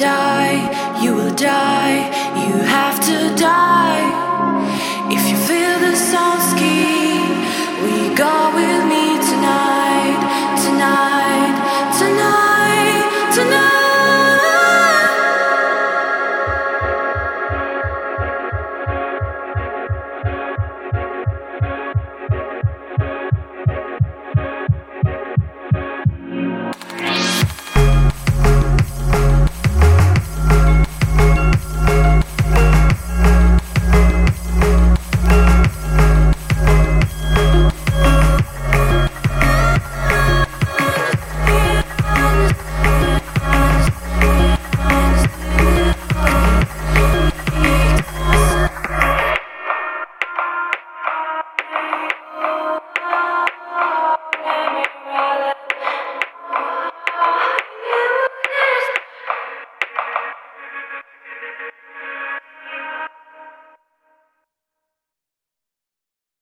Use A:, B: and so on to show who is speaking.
A: You will die, you will die, you have to die.